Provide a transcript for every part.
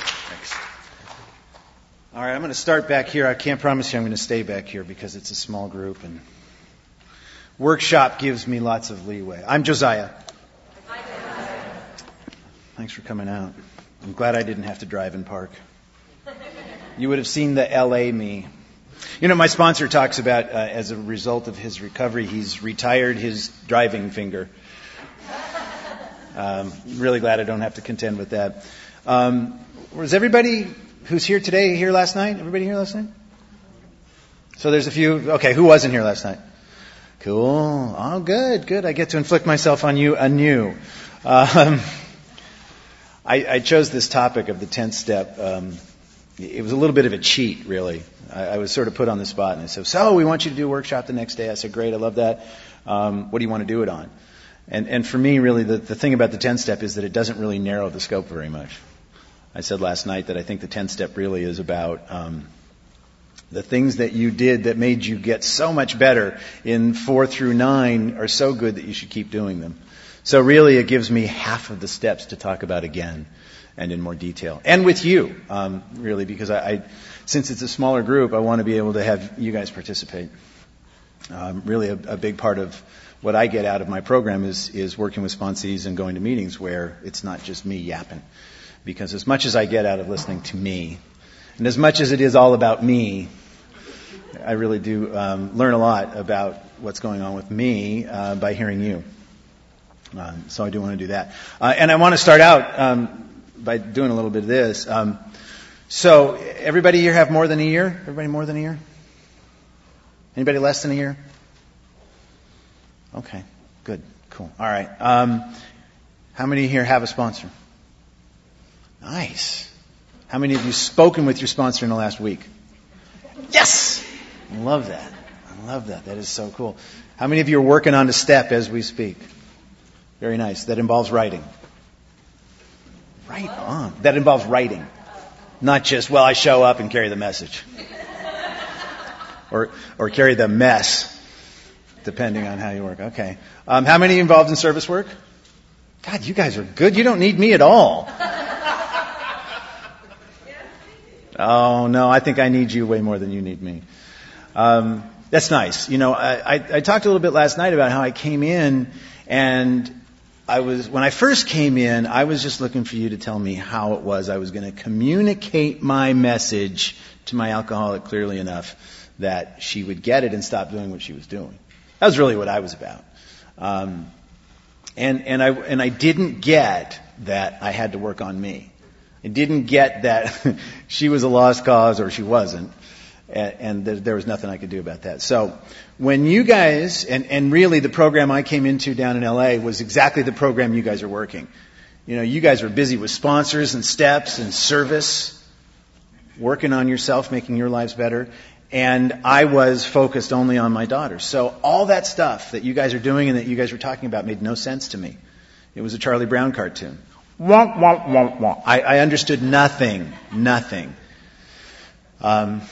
Thanks. All right, I'm going to start back here. I can't promise you I'm going to stay back here because it's a small group and workshop gives me lots of leeway. I'm Josiah. Thanks for coming out. I'm glad I didn't have to drive and park. You would have seen the LA me. You know, my sponsor talks about uh, as a result of his recovery, he's retired his driving finger. Um, really glad I don't have to contend with that. Um, was everybody who's here today here last night? Everybody here last night? So there's a few. Okay, who wasn't here last night? Cool. Oh, good, good. I get to inflict myself on you anew. Um, I, I, chose this topic of the 10th step. Um, it was a little bit of a cheat, really. I, I, was sort of put on the spot, and I said, "So, we want you to do a workshop the next day." I said, "Great, I love that. Um, what do you want to do it on?" And, and for me, really, the, the thing about the 10 step is that it doesn't really narrow the scope very much. I said last night that I think the 10 step really is about um, the things that you did that made you get so much better in four through nine are so good that you should keep doing them. So really, it gives me half of the steps to talk about again and in more detail, and with you, um, really, because I, I, since it's a smaller group, I want to be able to have you guys participate. Um, really, a, a big part of what I get out of my program is, is working with sponsees and going to meetings where it's not just me yapping. Because as much as I get out of listening to me, and as much as it is all about me, I really do um, learn a lot about what's going on with me uh, by hearing you. Um, so I do want to do that. Uh, and I want to start out um, by doing a little bit of this. Um, so everybody here have more than a year? Everybody more than a year? Anybody less than a year? Okay, good, cool. All right. Um, how many here have a sponsor? Nice. How many of you spoken with your sponsor in the last week? Yes! I love that. I love that. That is so cool. How many of you are working on the step as we speak? Very nice. That involves writing. Right on. That involves writing. Not just, well, I show up and carry the message. or, or carry the mess depending on how you work. Okay. Um, how many involved in service work? God, you guys are good. You don't need me at all. Oh no, I think I need you way more than you need me. Um, that's nice. You know, I, I, I talked a little bit last night about how I came in and I was, when I first came in, I was just looking for you to tell me how it was I was going to communicate my message to my alcoholic clearly enough that she would get it and stop doing what she was doing. That was really what I was about. Um, and, and, I, and I didn't get that I had to work on me. I didn't get that she was a lost cause or she wasn't. And, and there was nothing I could do about that. So when you guys, and, and really the program I came into down in LA was exactly the program you guys are working. You know, you guys are busy with sponsors and steps and service, working on yourself, making your lives better and I was focused only on my daughter. So all that stuff that you guys are doing and that you guys were talking about made no sense to me. It was a Charlie Brown cartoon. I, I understood nothing, nothing. Um,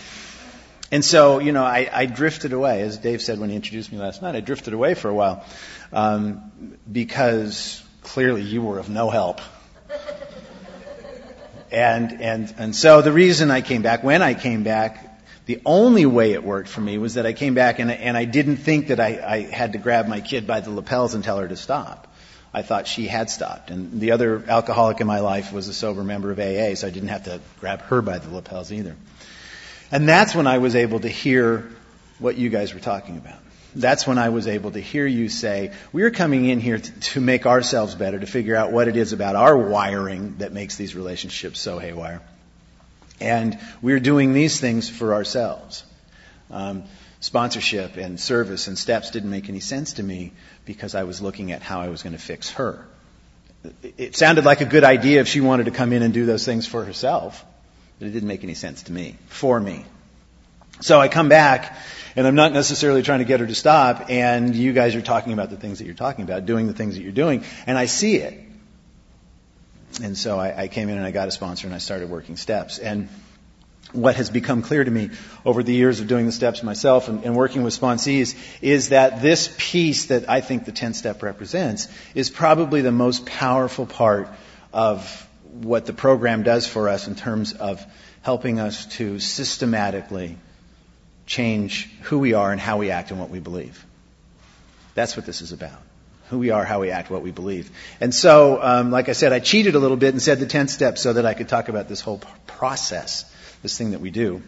and so, you know, I, I drifted away, as Dave said when he introduced me last night. I drifted away for a while um, because clearly you were of no help. And and and so the reason I came back, when I came back, the only way it worked for me was that I came back and, and I didn't think that I, I had to grab my kid by the lapels and tell her to stop. I thought she had stopped. And the other alcoholic in my life was a sober member of AA, so I didn't have to grab her by the lapels either. And that's when I was able to hear what you guys were talking about. That's when I was able to hear you say, we're coming in here to, to make ourselves better, to figure out what it is about our wiring that makes these relationships so haywire. And we're doing these things for ourselves. Um, sponsorship and service and steps didn't make any sense to me because I was looking at how I was going to fix her. It sounded like a good idea if she wanted to come in and do those things for herself, but it didn't make any sense to me, for me. So I come back, and I'm not necessarily trying to get her to stop, and you guys are talking about the things that you're talking about, doing the things that you're doing, and I see it. And so I, I came in and I got a sponsor and I started working steps. And what has become clear to me over the years of doing the steps myself and, and, working with sponsees is that this piece that I think the 10 step represents is probably the most powerful part of what the program does for us in terms of helping us to systematically change who we are and how we act and what we believe. That's what this is about. Who we are, how we act, what we believe. And so, um, like I said, I cheated a little bit and said the 10 steps so that I could talk about this whole process, this thing that we do.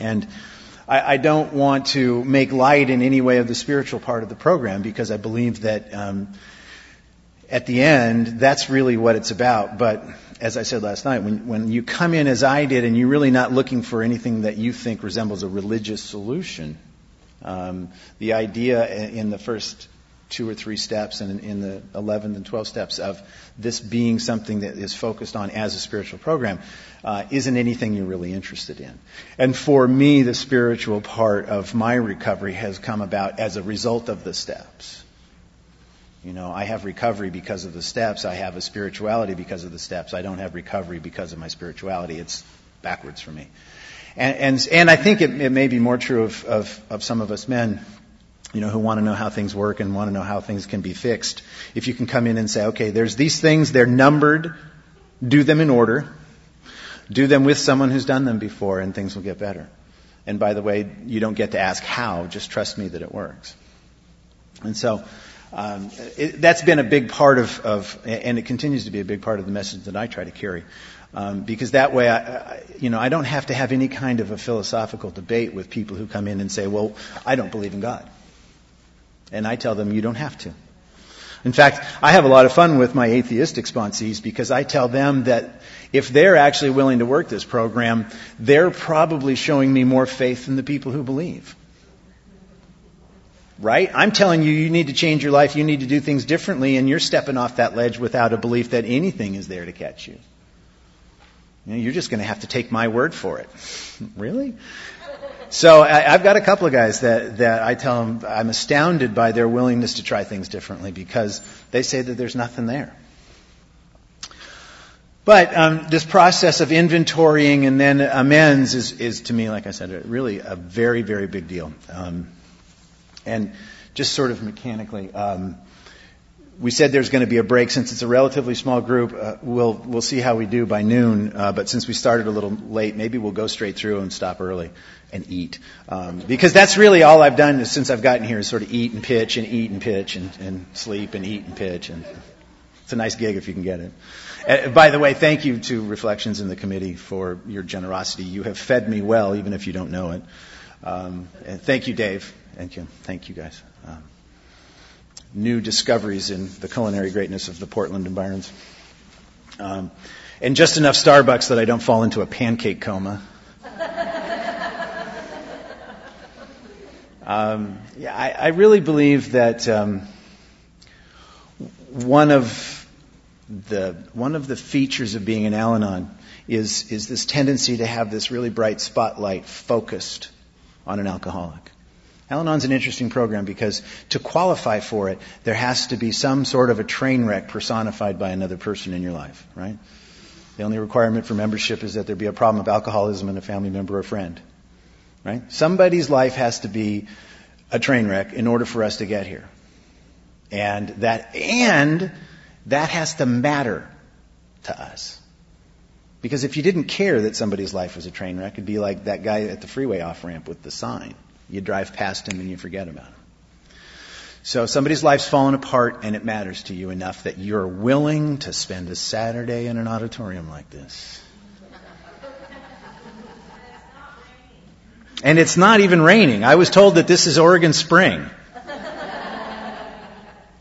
And I, I don't want to make light in any way of the spiritual part of the program because I believe that um, at the end, that's really what it's about. But as I said last night, when, when you come in as I did and you're really not looking for anything that you think resembles a religious solution, um, the idea in the first two or three steps and in the 11 and 12 steps of this being something that is focused on as a spiritual program uh, isn't anything you're really interested in. And for me, the spiritual part of my recovery has come about as a result of the steps. You know, I have recovery because of the steps. I have a spirituality because of the steps. I don't have recovery because of my spirituality. It's backwards for me. And, and, and I think it, it may be more true of, of, of some of us men, you know, who want to know how things work and want to know how things can be fixed. If you can come in and say, okay, there's these things, they're numbered, do them in order, do them with someone who's done them before, and things will get better. And by the way, you don't get to ask how, just trust me that it works. And so, um, it, that's been a big part of, of, and it continues to be a big part of the message that I try to carry. Um, because that way, I, I, you know, I don't have to have any kind of a philosophical debate with people who come in and say, "Well, I don't believe in God," and I tell them, "You don't have to." In fact, I have a lot of fun with my atheistic sponsees because I tell them that if they're actually willing to work this program, they're probably showing me more faith than the people who believe right? I'm telling you, you need to change your life, you need to do things differently, and you're stepping off that ledge without a belief that anything is there to catch you. you you're just going to have to take my word for it. really? So I, have got a couple of guys that, that I tell them I'm astounded by their willingness to try things differently because they say that there's nothing there. But um, this process of inventorying and then amends is, is, to me, like I said, really a very, very big deal. Um, and just sort of mechanically, um, we said there's going to be a break since it's a relatively small group. Uh, we'll we'll see how we do by noon. Uh, but since we started a little late, maybe we'll go straight through and stop early and eat um, because that's really all I've done since I've gotten here is sort of eat and pitch and eat and pitch and, and sleep and eat and pitch and it's a nice gig if you can get it. Uh, by the way, thank you to Reflections in the committee for your generosity. You have fed me well, even if you don't know it. Um, and thank you, Dave. Thank you. Thank you, guys. Um, new discoveries in the culinary greatness of the Portland environs. Um, and just enough Starbucks that I don't fall into a pancake coma. um, yeah, I, I, really believe that um, one of the one of the features of being an Al-Anon is is this tendency to have this really bright spotlight focused on an alcoholic. Al-Anon's an interesting program because to qualify for it, there has to be some sort of a train wreck personified by another person in your life, right? The only requirement for membership is that there be a problem of alcoholism in a family member or friend, right? Somebody's life has to be a train wreck in order for us to get here. And that, and that has to matter to us. Because if you didn't care that somebody's life was a train wreck, it'd be like that guy at the freeway off ramp with the sign. You drive past him and you forget about him. So somebody's life's fallen apart and it matters to you enough that you're willing to spend a Saturday in an auditorium like this. And it's not even raining. I was told that this is Oregon spring.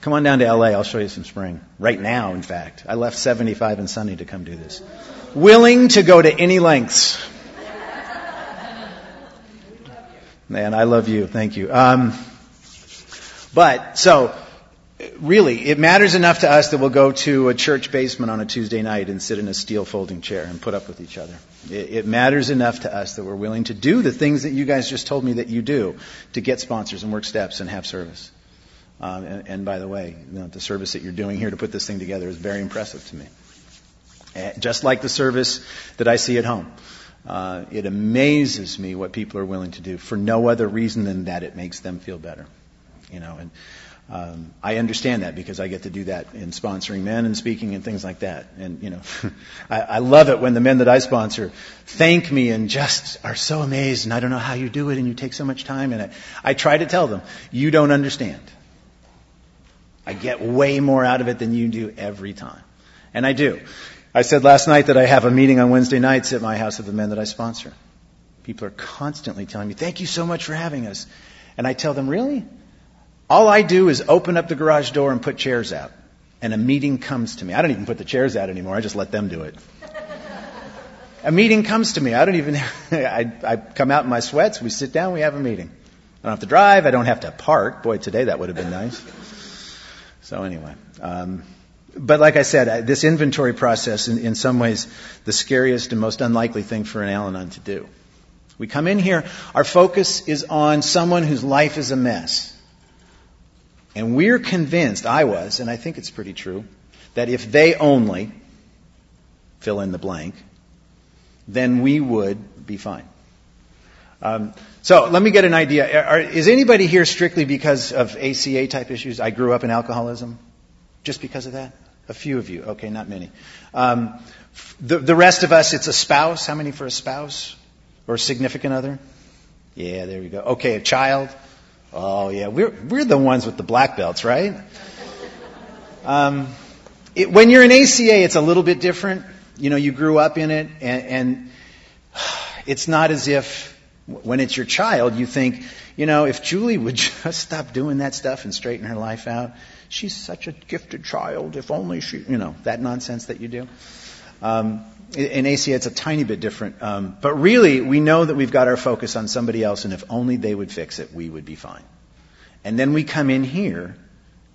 Come on down to LA, I'll show you some spring. Right now, in fact. I left 75 and sunny to come do this. Willing to go to any lengths. Man, I love you. Thank you. Um, but so really, it matters enough to us that we'll go to a church basement on a Tuesday night and sit in a steel folding chair and put up with each other. It, it, matters enough to us that we're willing to do the things that you guys just told me that you do to get sponsors and work steps and have service. Um, and, and, by the way, you know, the service that you're doing here to put this thing together is very impressive to me. Uh, just like the service that I see at home. Uh, it amazes me what people are willing to do for no other reason than that it makes them feel better. You know, and Um, I understand that because I get to do that in sponsoring men and speaking and things like that. And you know, I, I love it when the men that I sponsor thank me and just are so amazed, and I don't know how you do it, and you take so much time. And I, I try to tell them, you don't understand. I get way more out of it than you do every time, and I do. I said last night that I have a meeting on Wednesday nights at my house of the men that I sponsor. People are constantly telling me, "Thank you so much for having us," and I tell them, "Really? All I do is open up the garage door and put chairs out. And a meeting comes to me. I don't even put the chairs out anymore. I just let them do it. a meeting comes to me. I don't even, I, I come out in my sweats. We sit down. We have a meeting. I don't have to drive. I don't have to park. Boy, today that would have been nice. So anyway, um, but like I said, this inventory process, in, in some ways, the scariest and most unlikely thing for an Al-Anon to do. We come in here, our focus is on someone whose life is a mess. And we're convinced, I was, and I think it's pretty true, that if they only fill in the blank, then we would be fine. Um, so let me get an idea. Are, is anybody here strictly because of ACA type issues? I grew up in alcoholism. Just because of that? A few of you. Okay, not many. Um, the, the rest of us, it's a spouse. How many for a spouse? Or a significant other? Yeah, there we go. Okay, a child. Oh yeah, we're we're the ones with the black belts, right? Um, it, when you're in ACA, it's a little bit different. You know, you grew up in it, and, and it's not as if when it's your child, you think, you know, if Julie would just stop doing that stuff and straighten her life out, she's such a gifted child. If only she, you know, that nonsense that you do. Um, in ACA, it's a tiny bit different. Um, but really, we know that we've got our focus on somebody else, and if only they would fix it, we would be fine. And then we come in here,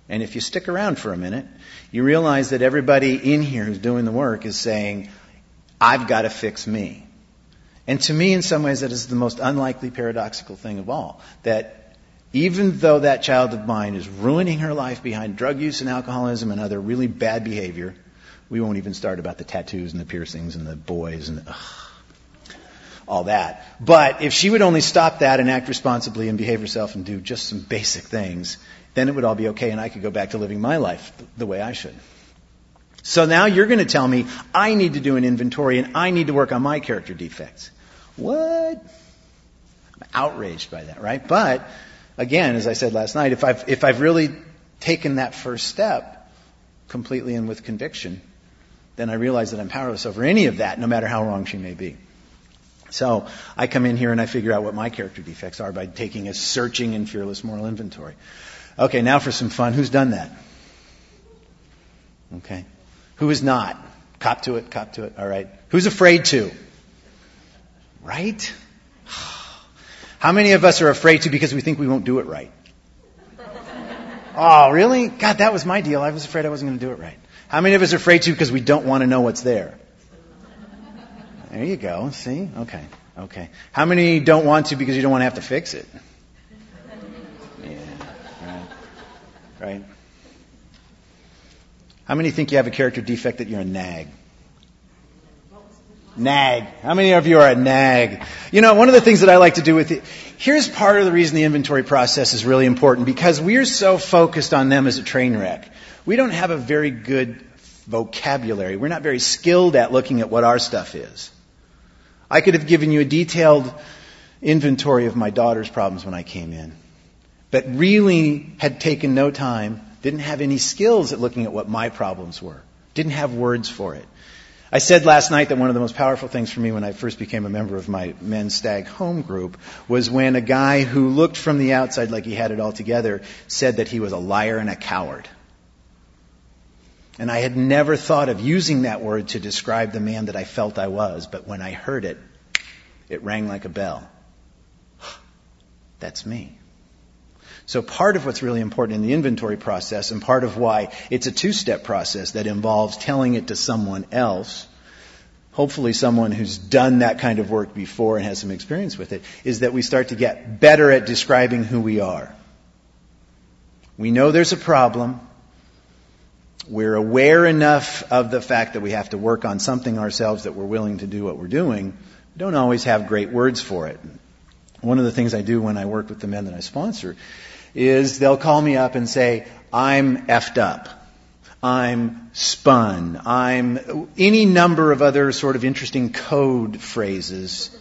and if you stick around for a minute, you realize that everybody in here who's doing the work is saying, I've got to fix me. And to me, in some ways, that is the most unlikely paradoxical thing of all. That even though that child of mine is ruining her life behind drug use and alcoholism and other really bad behavior, we won't even start about the tattoos and the piercings and the boys and ugh, all that. But if she would only stop that and act responsibly and behave herself and do just some basic things, then it would all be okay and I could go back to living my life the way I should. So now you're going to tell me I need to do an inventory and I need to work on my character defects. What? I'm outraged by that, right? But again, as I said last night, if I've, if I've really taken that first step completely and with conviction, then I realize that I'm powerless over any of that, no matter how wrong she may be. So I come in here and I figure out what my character defects are by taking a searching and fearless moral inventory. Okay, now for some fun. Who's done that? Okay. Who is not? Cop to it, cop to it. All right. Who's afraid to? Right? How many of us are afraid to because we think we won't do it right? Oh, really? God, that was my deal. I was afraid I wasn't going to do it right. How many of us are afraid to because we don't want to know what's there? There you go. See? Okay. Okay. How many don't want to because you don't want to have to fix it? Yeah. Right. Right. How many think you have a character defect that you're a nag? Nag. How many of you are a nag? You know, one of the things that I like to do with it, here's part of the reason the inventory process is really important because we're so focused on them as a train wreck we don't have a very good vocabulary. We're not very skilled at looking at what our stuff is. I could have given you a detailed inventory of my daughter's problems when I came in, but really had taken no time, didn't have any skills at looking at what my problems were, didn't have words for it. I said last night that one of the most powerful things for me when I first became a member of my men's stag home group was when a guy who looked from the outside like he had it all together said that he was a liar and a coward. And I had never thought of using that word to describe the man that I felt I was, but when I heard it, it rang like a bell. That's me. So part of what's really important in the inventory process and part of why it's a two-step process that involves telling it to someone else, hopefully someone who's done that kind of work before and has some experience with it, is that we start to get better at describing who we are. We know there's a problem. We're aware enough of the fact that we have to work on something ourselves that we're willing to do what we're doing. We don't always have great words for it. One of the things I do when I work with the men that I sponsor is they'll call me up and say, I'm effed up. I'm spun. I'm any number of other sort of interesting code phrases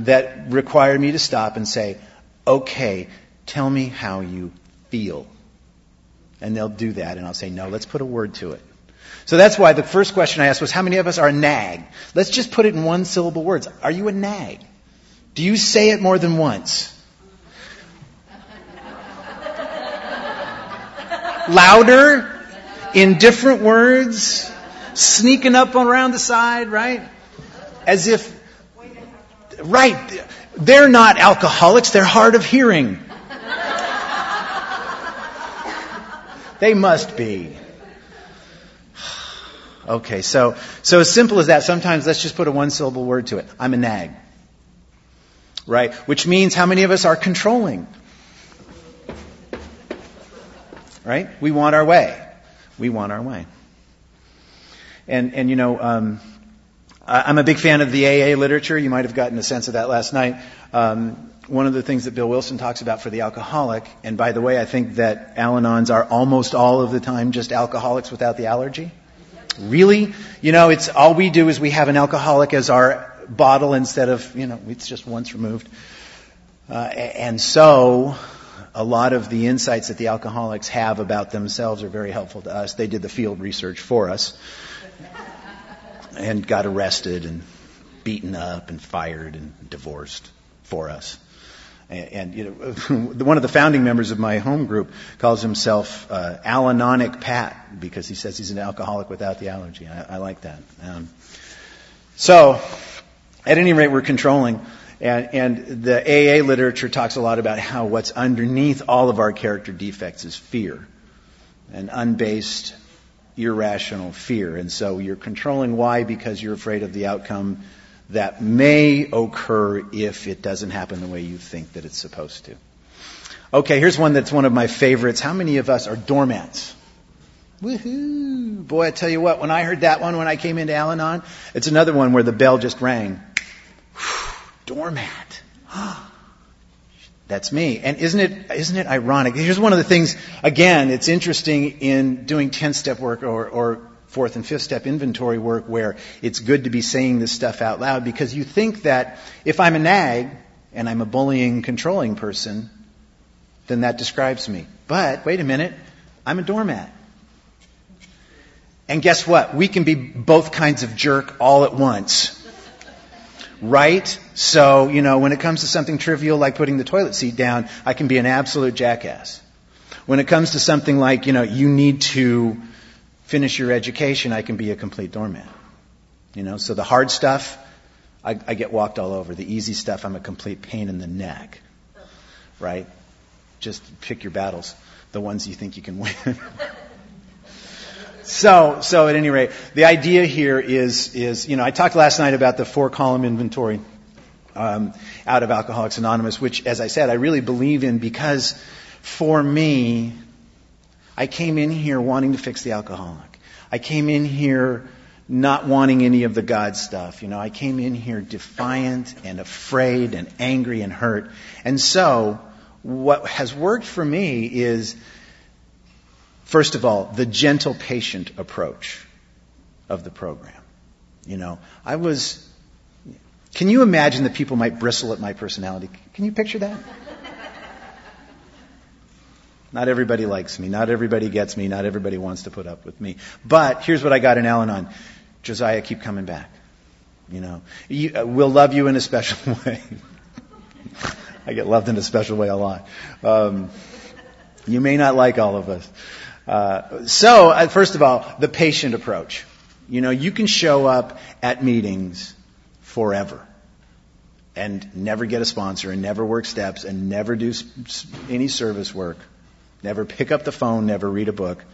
that require me to stop and say, okay, tell me how you feel. And they'll do that and I'll say, no, let's put a word to it. So that's why the first question I asked was, how many of us are nag? Let's just put it in one syllable words. Are you a nag? Do you say it more than once? Louder? In different words? Sneaking up around the side, right? As if, right, they're not alcoholics, they're hard of hearing. They must be. Okay, so, so as simple as that, sometimes let's just put a one syllable word to it. I'm a nag. Right? Which means how many of us are controlling? Right? We want our way. We want our way. And, and you know, um, I'm a big fan of the AA literature. You might have gotten a sense of that last night. Um, one of the things that Bill Wilson talks about for the alcoholic, and by the way, I think that Al-Anons are almost all of the time just alcoholics without the allergy. Really? You know, it's all we do is we have an alcoholic as our bottle instead of, you know, it's just once removed. Uh, and so, a lot of the insights that the alcoholics have about themselves are very helpful to us. They did the field research for us and got arrested and beaten up and fired and divorced for us. And, and you know, one of the founding members of my home group calls himself uh, Al-Anonic Pat because he says he's an alcoholic without the allergy. I, I like that. Um, so, at any rate, we're controlling. And, and, the AA literature talks a lot about how what's underneath all of our character defects is fear, an unbased, irrational fear. And so you're controlling why? Because you're afraid of the outcome that may occur if it doesn't happen the way you think that it's supposed to. Okay, here's one that's one of my favorites. How many of us are doormats? Woohoo! Boy, I tell you what, when I heard that one when I came into Al Anon, it's another one where the bell just rang. Doormat. That's me. And isn't it, isn't it ironic? Here's one of the things, again, it's interesting in doing 10 step work or, or fourth and fifth step inventory work where it's good to be saying this stuff out loud because you think that if I'm a nag and I'm a bullying, controlling person, then that describes me. But wait a minute, I'm a doormat. And guess what? We can be both kinds of jerk all at once. Right? So, you know, when it comes to something trivial like putting the toilet seat down, I can be an absolute jackass. When it comes to something like, you know, you need to finish your education, I can be a complete doormat. You know, so the hard stuff, I, I get walked all over. The easy stuff, I'm a complete pain in the neck. Right? Just pick your battles. The ones you think you can win. so, so at any rate, the idea here is, is, you know, I talked last night about the four column inventory, um, out of Alcoholics Anonymous, which, as I said, I really believe in because for me, I came in here wanting to fix the alcoholic. I came in here not wanting any of the God stuff. You know, I came in here defiant and afraid and angry and hurt. And so, what has worked for me is, first of all, the gentle, patient approach of the program. You know, I was, can you imagine that people might bristle at my personality? Can you picture that? Not everybody likes me. Not everybody gets me. Not everybody wants to put up with me. But here's what I got in Al Anon. Josiah, keep coming back. You know, you, uh, we'll love you in a special way. I get loved in a special way a lot. Um, you may not like all of us. Uh, so, uh, first of all, the patient approach. You know, you can show up at meetings forever and never get a sponsor and never work steps and never do any service work never pick up the phone, never read a book,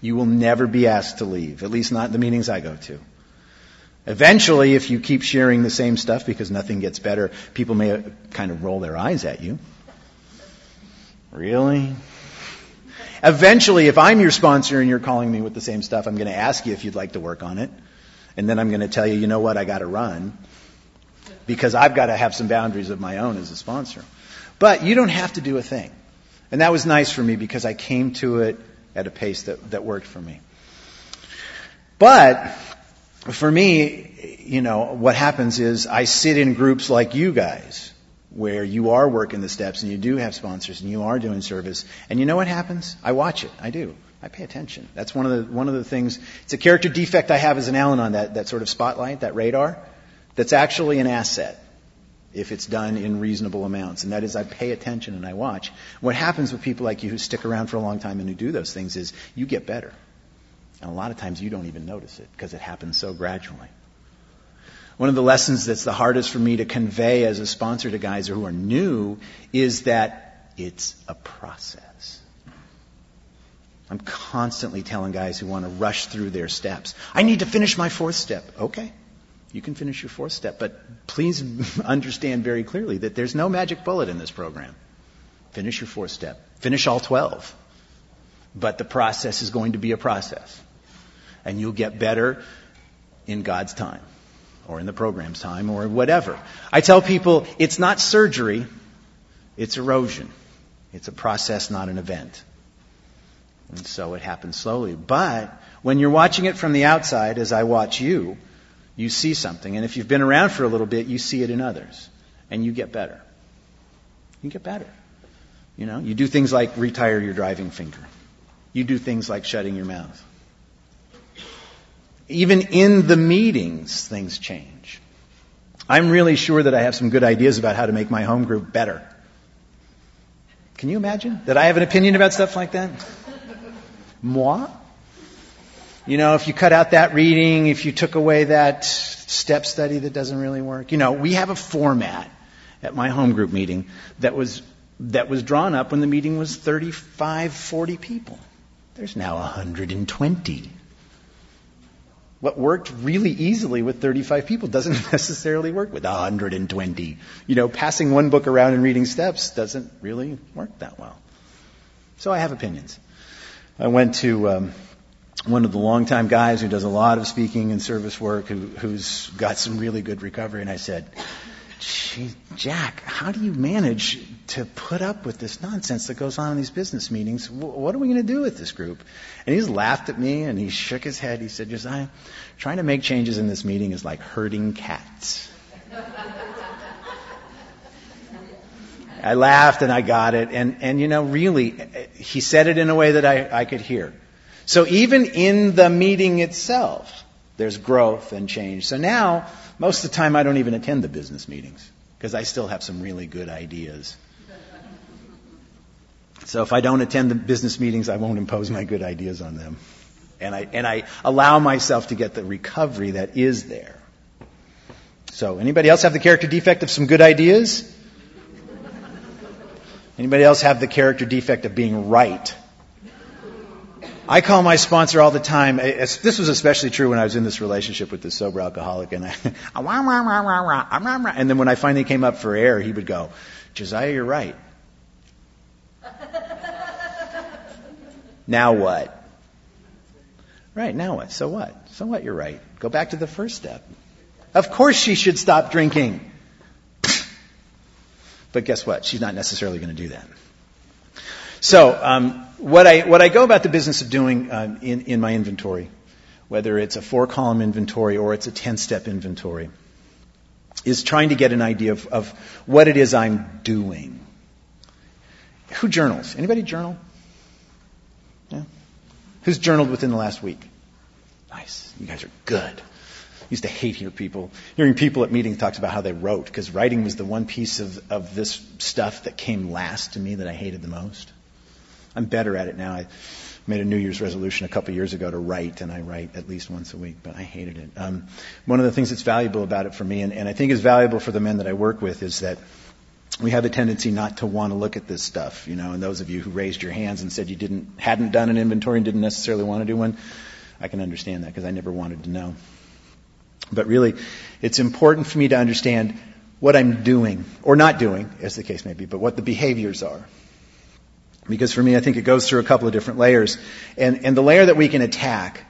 you will never be asked to leave, at least not the meetings I go to. Eventually, if you keep sharing the same stuff because nothing gets better, people may kind of roll their eyes at you. Really? Eventually, if I'm your sponsor and you're calling me with the same stuff, I'm going to ask you if you'd like to work on it. And then I'm going to tell you, you know what, I got to run. Because I've got to have some boundaries of my own as a sponsor. But you don't have to do a thing. And that was nice for me because I came to it at a pace that, that worked for me. But for me, you know, what happens is I sit in groups like you guys where you are working the steps and you do have sponsors and you are doing service. And you know what happens? I watch it. I do. I pay attention. That's one of the one of the things. It's a character defect I have as an Al-Anon that that sort of spotlight, that radar. That's actually an asset if it's done in reasonable amounts. And that is, I pay attention and I watch. What happens with people like you who stick around for a long time and who do those things is you get better. And a lot of times you don't even notice it because it happens so gradually. One of the lessons that's the hardest for me to convey as a sponsor to guys who are new is that it's a process. I'm constantly telling guys who want to rush through their steps, I need to finish my fourth step. Okay. You can finish your fourth step, but please understand very clearly that there's no magic bullet in this program. Finish your fourth step. Finish all 12. But the process is going to be a process. And you'll get better in God's time, or in the program's time, or whatever. I tell people it's not surgery, it's erosion. It's a process, not an event. And so it happens slowly. But when you're watching it from the outside, as I watch you, you see something. And if you've been around for a little bit, you see it in others. And you get better. You get better. You know, you do things like retire your driving finger. You do things like shutting your mouth. Even in the meetings, things change. I'm really sure that I have some good ideas about how to make my home group better. Can you imagine that I have an opinion about stuff like that? Moi? You know, if you cut out that reading, if you took away that step study that doesn't really work. You know, we have a format at my home group meeting that was that was drawn up when the meeting was 35, 40 people. There's now 120. What worked really easily with 35 people doesn't necessarily work with 120. You know, passing one book around and reading steps doesn't really work that well. So I have opinions. I went to um, one of the longtime guys who does a lot of speaking and service work, who, who's got some really good recovery, and I said, Gee, Jack, how do you manage to put up with this nonsense that goes on in these business meetings? What are we going to do with this group? And he just laughed at me and he shook his head. He said, Josiah, trying to make changes in this meeting is like herding cats. I laughed and I got it. And, and you know, really, he said it in a way that I, I could hear. So even in the meeting itself, there's growth and change. So now, most of the time, I don't even attend the business meetings because I still have some really good ideas. So if I don't attend the business meetings, I won't impose my good ideas on them. And I, and I allow myself to get the recovery that is there. So anybody else have the character defect of some good ideas? Anybody else have the character defect of being right? I call my sponsor all the time. This was especially true when I was in this relationship with this sober alcoholic, and I, and then when I finally came up for air, he would go, "Josiah, you're right." now what? Right, now what? So what? So what? You're right. Go back to the first step. Of course she should stop drinking. But guess what? She's not necessarily going to do that. So, um, what I what I go about the business of doing um, in in my inventory, whether it's a four column inventory or it's a ten step inventory, is trying to get an idea of, of what it is I'm doing. Who journals? Anybody journal? Yeah. Who's journaled within the last week? Nice. You guys are good I used to hate hear people, hearing people at meetings talk about how they wrote, because writing was the one piece of, of this stuff that came last to me that I hated the most. I'm better at it now. I made a New Year's resolution a couple years ago to write, and I write at least once a week, but I hated it. Um, one of the things that's valuable about it for me, and, and I think is valuable for the men that I work with, is that we have a tendency not to want to look at this stuff, you know. And those of you who raised your hands and said you didn't hadn't done an inventory and didn't necessarily want to do one, I can understand that because I never wanted to know. But really, it's important for me to understand what I'm doing, or not doing, as the case may be, but what the behaviors are. Because for me, I think it goes through a couple of different layers. And, and the layer that we can attack,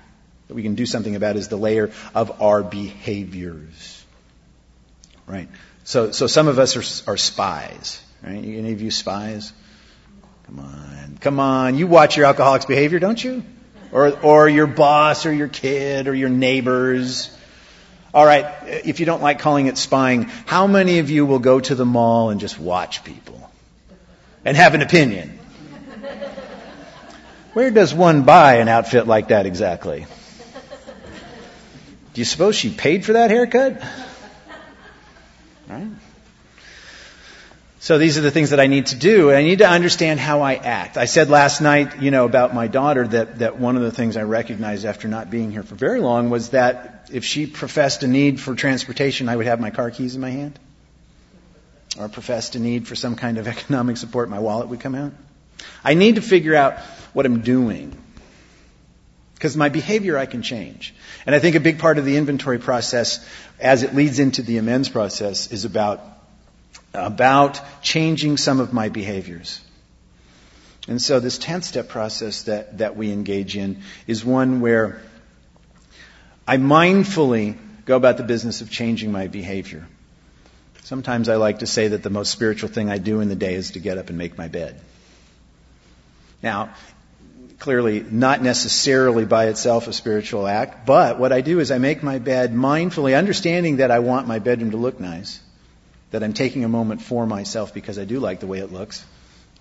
that we can do something about, is the layer of our behaviors. Right? So, so some of us are, are spies. Right? Any of you spies? Come on, come on. You watch your alcoholic's behavior, don't you? Or, or your boss or your kid or your neighbors. All right, if you don't like calling it spying, how many of you will go to the mall and just watch people and have an opinion? Where does one buy an outfit like that exactly? Do you suppose she paid for that haircut? Right? So these are the things that I need to do. I need to understand how I act. I said last night, you know, about my daughter that, that one of the things I recognized after not being here for very long was that if she professed a need for transportation, I would have my car keys in my hand. Or professed a need for some kind of economic support, my wallet would come out. I need to figure out what I'm doing. Because my behavior I can change. And I think a big part of the inventory process, as it leads into the amends process, is about about changing some of my behaviors. And so this 10 step process that, that we engage in is one where I mindfully go about the business of changing my behavior. Sometimes I like to say that the most spiritual thing I do in the day is to get up and make my bed. Now, clearly not necessarily by itself a spiritual act, but what I do is I make my bed mindfully, understanding that I want my bedroom to look nice that I'm taking a moment for myself because I do like the way it looks.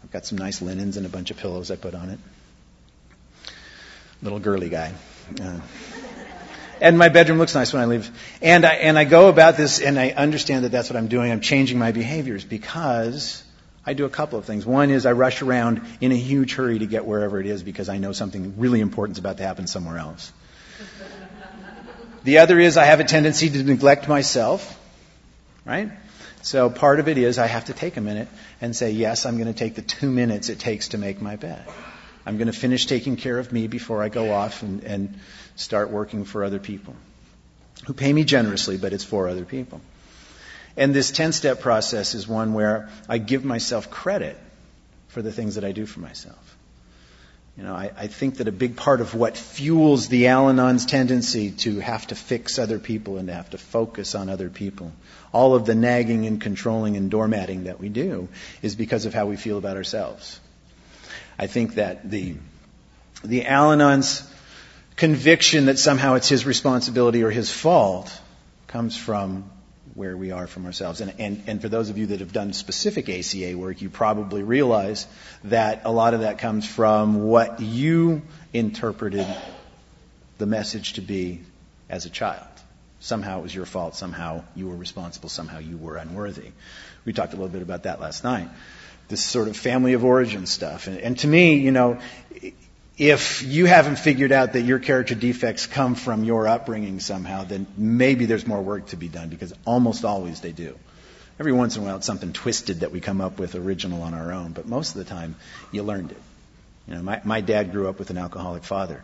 I've got some nice linens and a bunch of pillows I put on it. Little girly guy. Uh, and my bedroom looks nice when I leave. And I, and I go about this and I understand that that's what I'm doing. I'm changing my behaviors because I do a couple of things. One is I rush around in a huge hurry to get wherever it is because I know something really important is about to happen somewhere else. The other is I have a tendency to neglect myself, right? So part of it is I have to take a minute and say, yes, I'm going to take the two minutes it takes to make my bed. I'm going to finish taking care of me before I go off and, and start working for other people who pay me generously, but it's for other people. And this 10 step process is one where I give myself credit for the things that I do for myself. You know, I, I, think that a big part of what fuels the Al Anon's tendency to have to fix other people and to have to focus on other people, all of the nagging and controlling and doormatting that we do, is because of how we feel about ourselves. I think that the, the Al Anon's conviction that somehow it's his responsibility or his fault comes from where we are from ourselves. And, and, and for those of you that have done specific ACA work, you probably realize that a lot of that comes from what you interpreted the message to be as a child. Somehow it was your fault, somehow you were responsible, somehow you were unworthy. We talked a little bit about that last night. This sort of family of origin stuff. And, and to me, you know, if you haven't figured out that your character defects come from your upbringing somehow, then maybe there's more work to be done because almost always they do. Every once in a while, it's something twisted that we come up with original on our own, but most of the time, you learned it. You know, my, my dad grew up with an alcoholic father,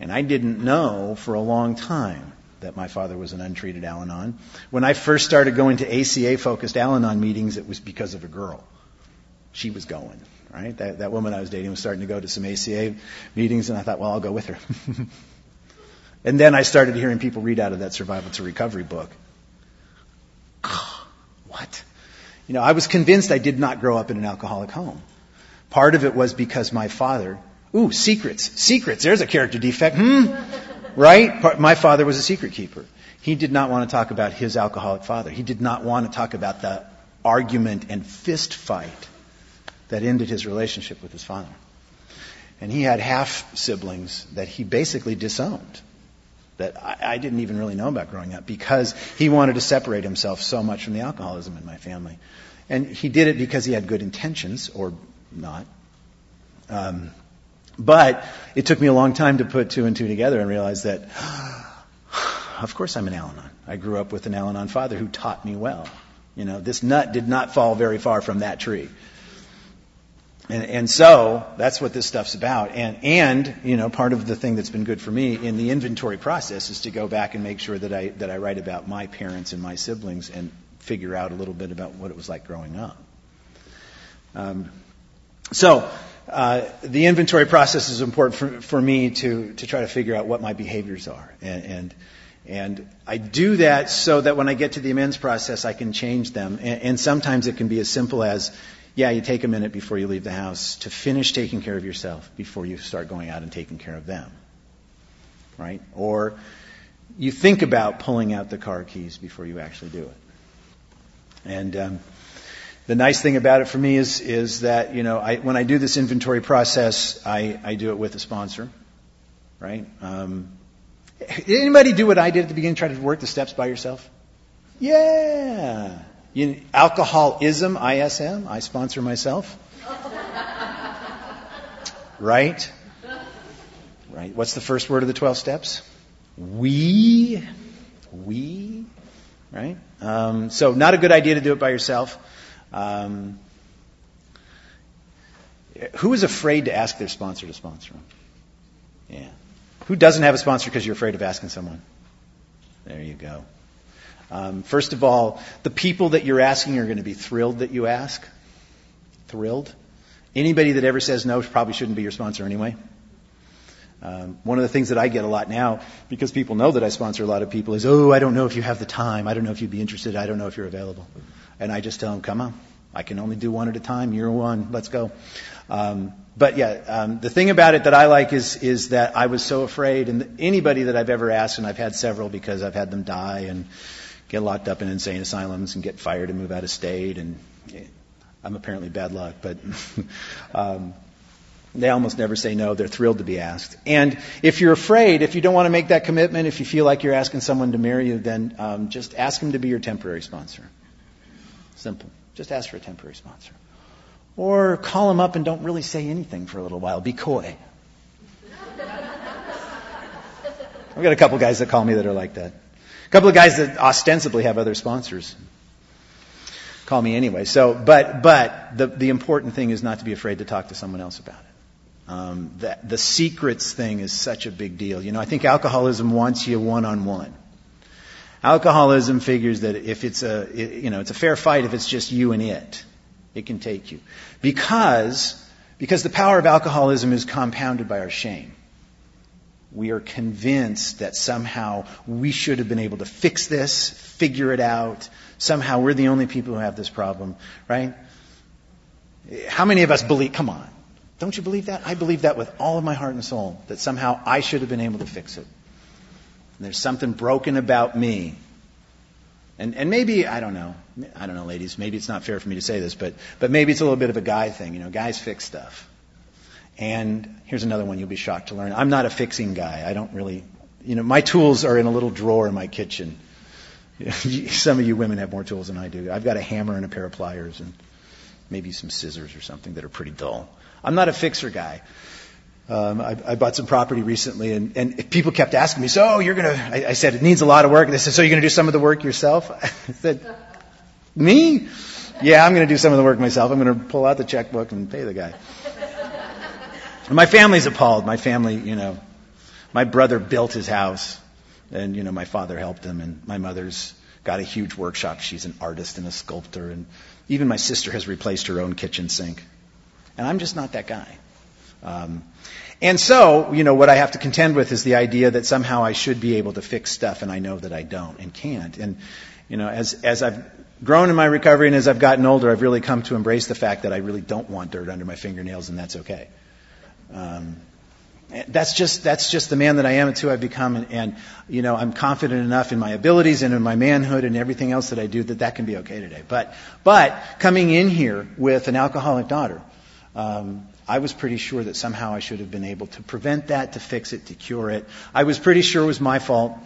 and I didn't know for a long time that my father was an untreated Al Anon. When I first started going to ACA focused Al Anon meetings, it was because of a girl. She was going right? That, that woman I was dating was starting to go to some ACA meetings, and I thought, well, I'll go with her. and then I started hearing people read out of that Survival to Recovery book. what? You know, I was convinced I did not grow up in an alcoholic home. Part of it was because my father, ooh, secrets, secrets, there's a character defect, hmm? Right? My father was a secret keeper. He did not want to talk about his alcoholic father. He did not want to talk about the argument and fist fight that ended his relationship with his father. And he had half siblings that he basically disowned, that I, I, didn't even really know about growing up, because he wanted to separate himself so much from the alcoholism in my family. And he did it because he had good intentions, or not. Um, but it took me a long time to put two and two together and realize that, of course, I'm an Al Anon. I grew up with an Al Anon father who taught me well. You know, this nut did not fall very far from that tree. And, and, so that's what this stuff's about. And, and, you know, part of the thing that's been good for me in the inventory process is to go back and make sure that I, that I write about my parents and my siblings and figure out a little bit about what it was like growing up. Um, so, uh, the inventory process is important for, for me to, to try to figure out what my behaviors are. And, and, and I do that so that when I get to the amends process, I can change them. And, and sometimes it can be as simple as, yeah, you take a minute before you leave the house to finish taking care of yourself before you start going out and taking care of them. Right? Or you think about pulling out the car keys before you actually do it. And um, the nice thing about it for me is is that you know I, when I do this inventory process, I, I do it with a sponsor, right? Um, did anybody do what I did at the beginning? Try to work the steps by yourself? Yeah. You, alcoholism, ISM, I sponsor myself. right? Right. What's the first word of the 12 steps? We. We. Right? Um, so, not a good idea to do it by yourself. Um, who is afraid to ask their sponsor to sponsor them? Yeah. Who doesn't have a sponsor because you're afraid of asking someone? There you go. Um, first of all, the people that you're asking are going to be thrilled that you ask. Thrilled. Anybody that ever says no probably shouldn't be your sponsor anyway. Um, one of the things that I get a lot now, because people know that I sponsor a lot of people, is, oh, I don't know if you have the time. I don't know if you'd be interested. I don't know if you're available. And I just tell them, come on. I can only do one at a time. You're one. Let's go. Um, but yeah, um, the thing about it that I like is is that I was so afraid, and anybody that I've ever asked, and I've had several because I've had them die and get locked up in insane asylums and get fired and move out of state, and I'm apparently bad luck, but um, they almost never say no. They're thrilled to be asked. And if you're afraid, if you don't want to make that commitment, if you feel like you're asking someone to marry you, then um, just ask them to be your temporary sponsor. Simple. Just ask for a temporary sponsor. Or call them up and don't really say anything for a little while. Be coy. I've got a couple guys that call me that are like that. Couple of guys that ostensibly have other sponsors call me anyway. So, but but the the important thing is not to be afraid to talk to someone else about it. Um, the, the secrets thing is such a big deal. You know, I think alcoholism wants you one on one. Alcoholism figures that if it's a, you know, it's a fair fight if it's just you and it. It can take you. Because, because the power of alcoholism is compounded by our shame. We are convinced that somehow we should have been able to fix this, figure it out. Somehow we're the only people who have this problem, right? How many of us believe, come on, don't you believe that? I believe that with all of my heart and soul, that somehow I should have been able to fix it. There's something broken about me. And, and maybe, I don't know, I don't know, ladies, maybe it's not fair for me to say this, but, but maybe it's a little bit of a guy thing. You know, guys fix stuff. And here's another one you'll be shocked to learn. I'm not a fixing guy. I don't really, you know, my tools are in a little drawer in my kitchen. Some of you women have more tools than I do. I've got a hammer and a pair of pliers and maybe some scissors or something that are pretty dull. I'm not a fixer guy. Um, I, I bought some property recently, and, and people kept asking me, "So you're gonna?" I, I said, "It needs a lot of work." And they said, "So you're gonna do some of the work yourself?" I said, "Me? Yeah, I'm gonna do some of the work myself. I'm gonna pull out the checkbook and pay the guy." And my family's appalled. My family, you know, my brother built his house, and you know, my father helped him, and my mother's got a huge workshop. She's an artist and a sculptor, and even my sister has replaced her own kitchen sink. And I'm just not that guy. Um, and so, you know, what I have to contend with is the idea that somehow I should be able to fix stuff, and I know that I don't and can't. And, you know, as, as I've grown in my recovery and as I've gotten older, I've really come to embrace the fact that I really don't want dirt under my fingernails, and that's okay. Um, that's just that's just the man that I am. It's who I've become, and, and, you know I'm confident enough in my abilities and in my manhood and everything else that I do that that can be okay today. But but coming in here with an alcoholic daughter, um, I was pretty sure that somehow I should have been able to prevent that, to fix it, to cure it. I was pretty sure it was my fault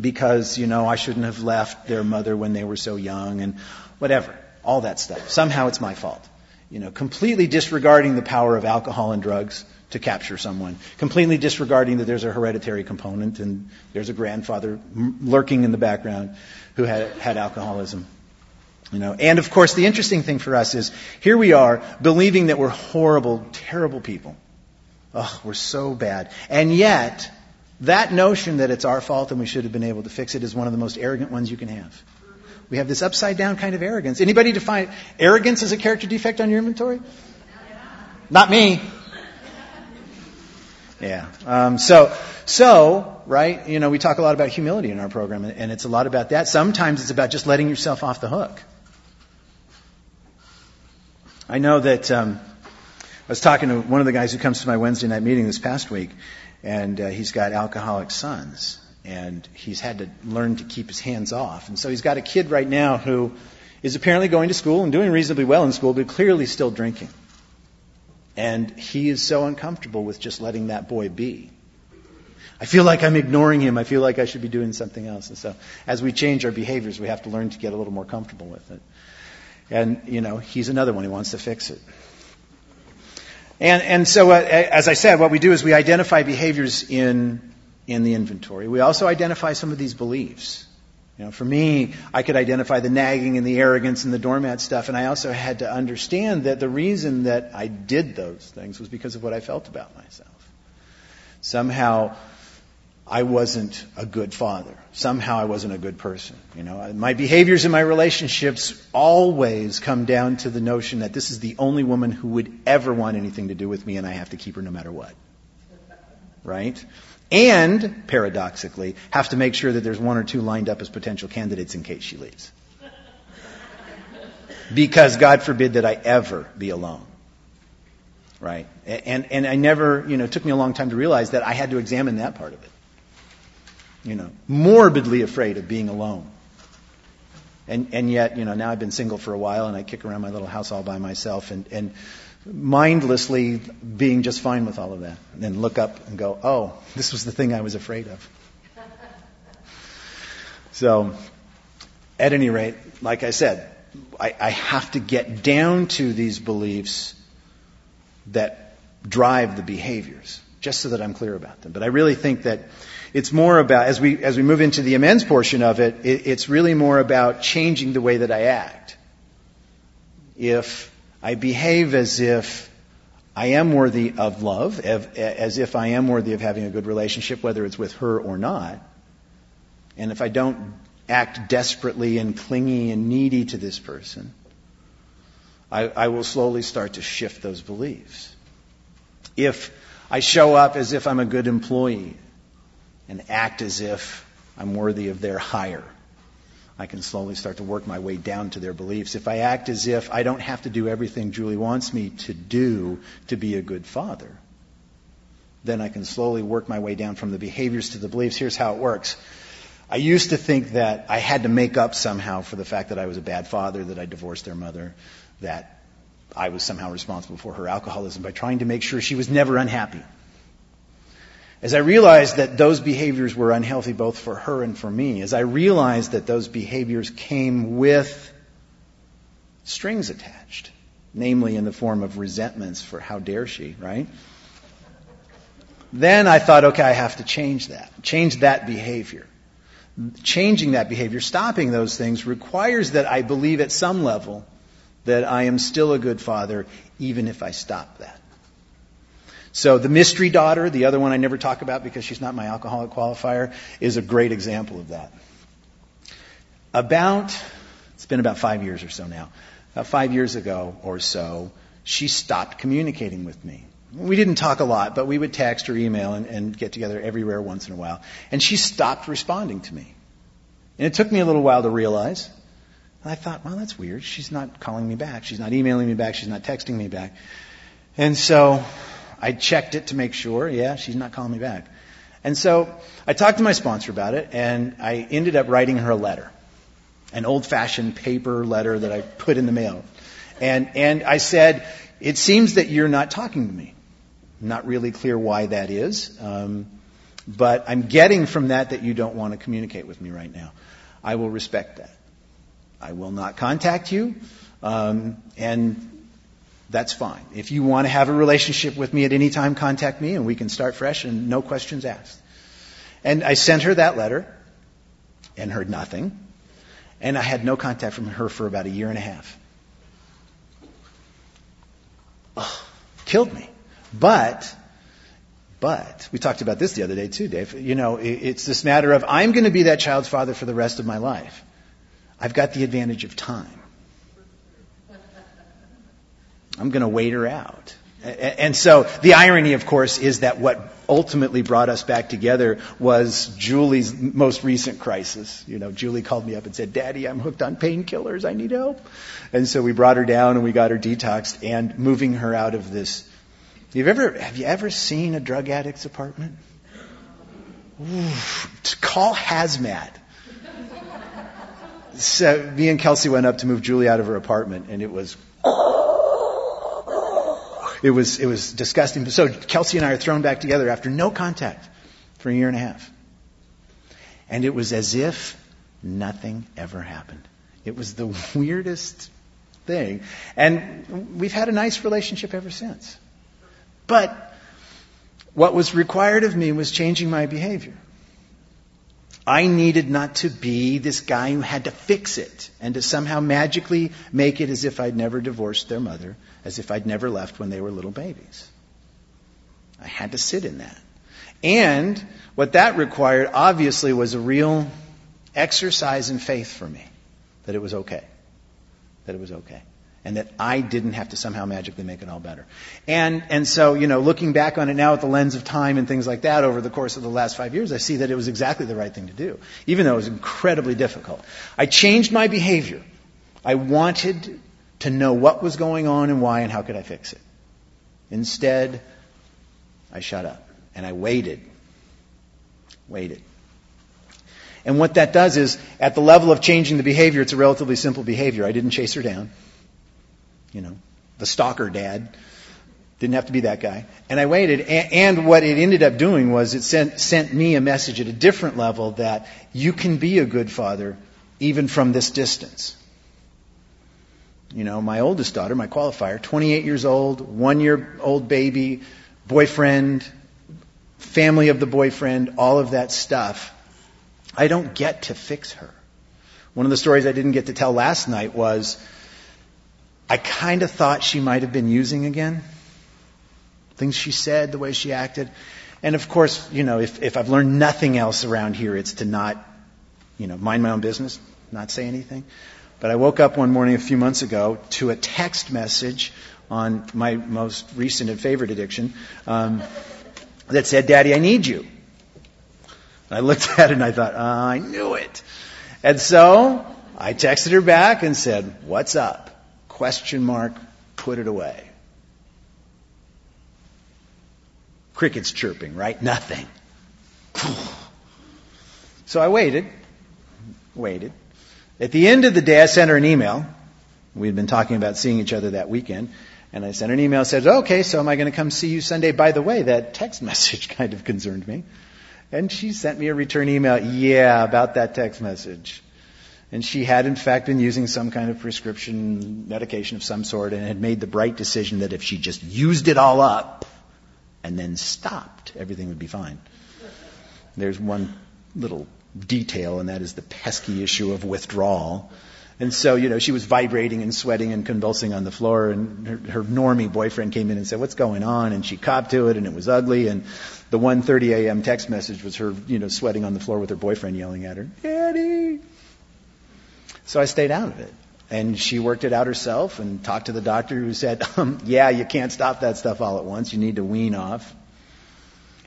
because, you know, I shouldn't have left their mother when they were so young and whatever. All that stuff. Somehow it's my fault. You know, completely disregarding the power of alcohol and drugs to capture someone. Completely disregarding that there's a hereditary component and there's a grandfather lurking in the background who had, had alcoholism. You know, and of course, the interesting thing for us is here we are believing that we're horrible, terrible people. Oh, we're so bad. And yet, that notion that it's our fault and we should have been able to fix it is one of the most arrogant ones you can have. We have this upside down kind of arrogance. Anybody define arrogance as a character defect on your inventory? Not me. Yeah. Um, so, so, right, you know, we talk a lot about humility in our program, and it's a lot about that. Sometimes it's about just letting yourself off the hook. I know that um, I was talking to one of the guys who comes to my Wednesday night meeting this past week, and uh, he's got alcoholic sons, and he's had to learn to keep his hands off. And so he's got a kid right now who is apparently going to school and doing reasonably well in school, but clearly still drinking. And he is so uncomfortable with just letting that boy be. I feel like I'm ignoring him. I feel like I should be doing something else. And so, as we change our behaviors, we have to learn to get a little more comfortable with it. And, you know, he's another one who wants to fix it. And, and so, uh, as I said, what we do is we identify behaviors in, in the inventory. We also identify some of these beliefs. You know, for me, I could identify the nagging and the arrogance and the doormat stuff, and I also had to understand that the reason that I did those things was because of what I felt about myself. Somehow, I wasn't a good father. Somehow I wasn't a good person. You know, my behaviors in my relationships always come down to the notion that this is the only woman who would ever want anything to do with me and I have to keep her no matter what. Right? And, paradoxically, have to make sure that there's one or two lined up as potential candidates in case she leaves. Because God forbid that I ever be alone. Right? And, and I never, you know, it took me a long time to realize that I had to examine that part of it. You know, morbidly afraid of being alone. And, and yet, you know, now I've been single for a while and I kick around my little house all by myself and, and mindlessly being just fine with all of that. And then look up and go, oh, this was the thing I was afraid of. So, at any rate, like I said, I, I have to get down to these beliefs that drive the behaviors, just so that I'm clear about them. But I really think that it's more about, as we, as we move into the amends portion of it, it it's really more about changing the way that I act. If I behave as if I am worthy of love, as if I am worthy of having a good relationship, whether it's with her or not. And if I don't act desperately and clingy and needy to this person, I, I will slowly start to shift those beliefs. If I show up as if I'm a good employee and act as if I'm worthy of their hire, I can slowly start to work my way down to their beliefs. If I act as if I don't have to do everything Julie wants me to do to be a good father, then I can slowly work my way down from the behaviors to the beliefs. Here's how it works. I used to think that I had to make up somehow for the fact that I was a bad father, that I divorced their mother, that I was somehow responsible for her alcoholism by trying to make sure she was never unhappy. As I realized that those behaviors were unhealthy both for her and for me, as I realized that those behaviors came with strings attached, namely in the form of resentments for how dare she, right? Then I thought, okay, I have to change that. Change that behavior. Changing that behavior, stopping those things requires that I believe at some level that I am still a good father even if I stop that. So the mystery daughter, the other one I never talk about because she's not my alcoholic qualifier, is a great example of that. About, it's been about five years or so now, about five years ago or so, she stopped communicating with me. We didn't talk a lot, but we would text or email and, and get together everywhere once in a while. And she stopped responding to me. And it took me a little while to realize. And I thought, well, that's weird. She's not calling me back. She's not emailing me back. She's not texting me back. And so I checked it to make sure. Yeah, she's not calling me back. And so I talked to my sponsor about it, and I ended up writing her a letter, an old-fashioned paper letter that I put in the mail. And and I said, it seems that you're not talking to me. Not really clear why that is, um, but I'm getting from that that you don't want to communicate with me right now. I will respect that. I will not contact you, um, and that's fine. If you want to have a relationship with me at any time, contact me and we can start fresh and no questions asked. And I sent her that letter and heard nothing. And I had no contact from her for about a year and a half. Oh, killed me. But, but, we talked about this the other day too, Dave. You know, it's this matter of I'm going to be that child's father for the rest of my life. I've got the advantage of time. I'm going to wait her out. And so the irony, of course, is that what ultimately brought us back together was Julie's most recent crisis. You know, Julie called me up and said, Daddy, I'm hooked on painkillers. I need help. And so we brought her down and we got her detoxed and moving her out of this. You've ever, have you ever seen a drug addict's apartment? Call hazmat. So me and Kelsey went up to move Julie out of her apartment and it was it was, it was disgusting. So Kelsey and I are thrown back together after no contact for a year and a half. And it was as if nothing ever happened. It was the weirdest thing. And we've had a nice relationship ever since. But what was required of me was changing my behavior. I needed not to be this guy who had to fix it and to somehow magically make it as if I'd never divorced their mother, as if I'd never left when they were little babies. I had to sit in that. And what that required, obviously, was a real exercise in faith for me that it was okay. That it was okay and that I didn't have to somehow magically make it all better. And, and so, you know, looking back on it now with the lens of time and things like that over the course of the last five years, I see that it was exactly the right thing to do, even though it was incredibly difficult. I changed my behavior. I wanted to know what was going on and why and how could I fix it. Instead, I shut up and I waited. Waited. And what that does is, at the level of changing the behavior, it's a relatively simple behavior. I didn't chase her down you know, the stalker dad. Didn't have to be that guy. And I waited. And what it ended up doing was it sent, sent me a message at a different level that you can be a good father even from this distance. You know, my oldest daughter, my qualifier, 28 years old, one year old baby, boyfriend, family of the boyfriend, all of that stuff. I don't get to fix her. One of the stories I didn't get to tell last night was I kind of thought she might have been using again. Things she said, the way she acted. And of course, you know, if, if I've learned nothing else around here, it's to not, you know, mind my own business, not say anything. But I woke up one morning a few months ago to a text message on my most recent and favorite addiction um, that said, Daddy, I need you. And I looked at it and I thought, oh, I knew it. And so I texted her back and said, What's up? Question mark, put it away. Crickets chirping, right? Nothing. So I waited, waited. At the end of the day, I sent her an email. We had been talking about seeing each other that weekend. And I sent her an email said, okay, so am I going to come see you Sunday? By the way, that text message kind of concerned me. And she sent me a return email. Yeah, about that text message. And she had, in fact, been using some kind of prescription medication of some sort and had made the bright decision that if she just used it all up and then stopped, everything would be fine. There's one little detail, and that is the pesky issue of withdrawal. And so, you know, she was vibrating and sweating and convulsing on the floor, and her, her normie boyfriend came in and said, "What's going on?" And she copped to it, and it was ugly. And the 1:30 a.m. text message was her, you know, sweating on the floor with her boyfriend yelling at her, "Daddy, so I stayed out of it. And she worked it out herself and talked to the doctor who said, um, yeah, you can't stop that stuff all at once. You need to wean off.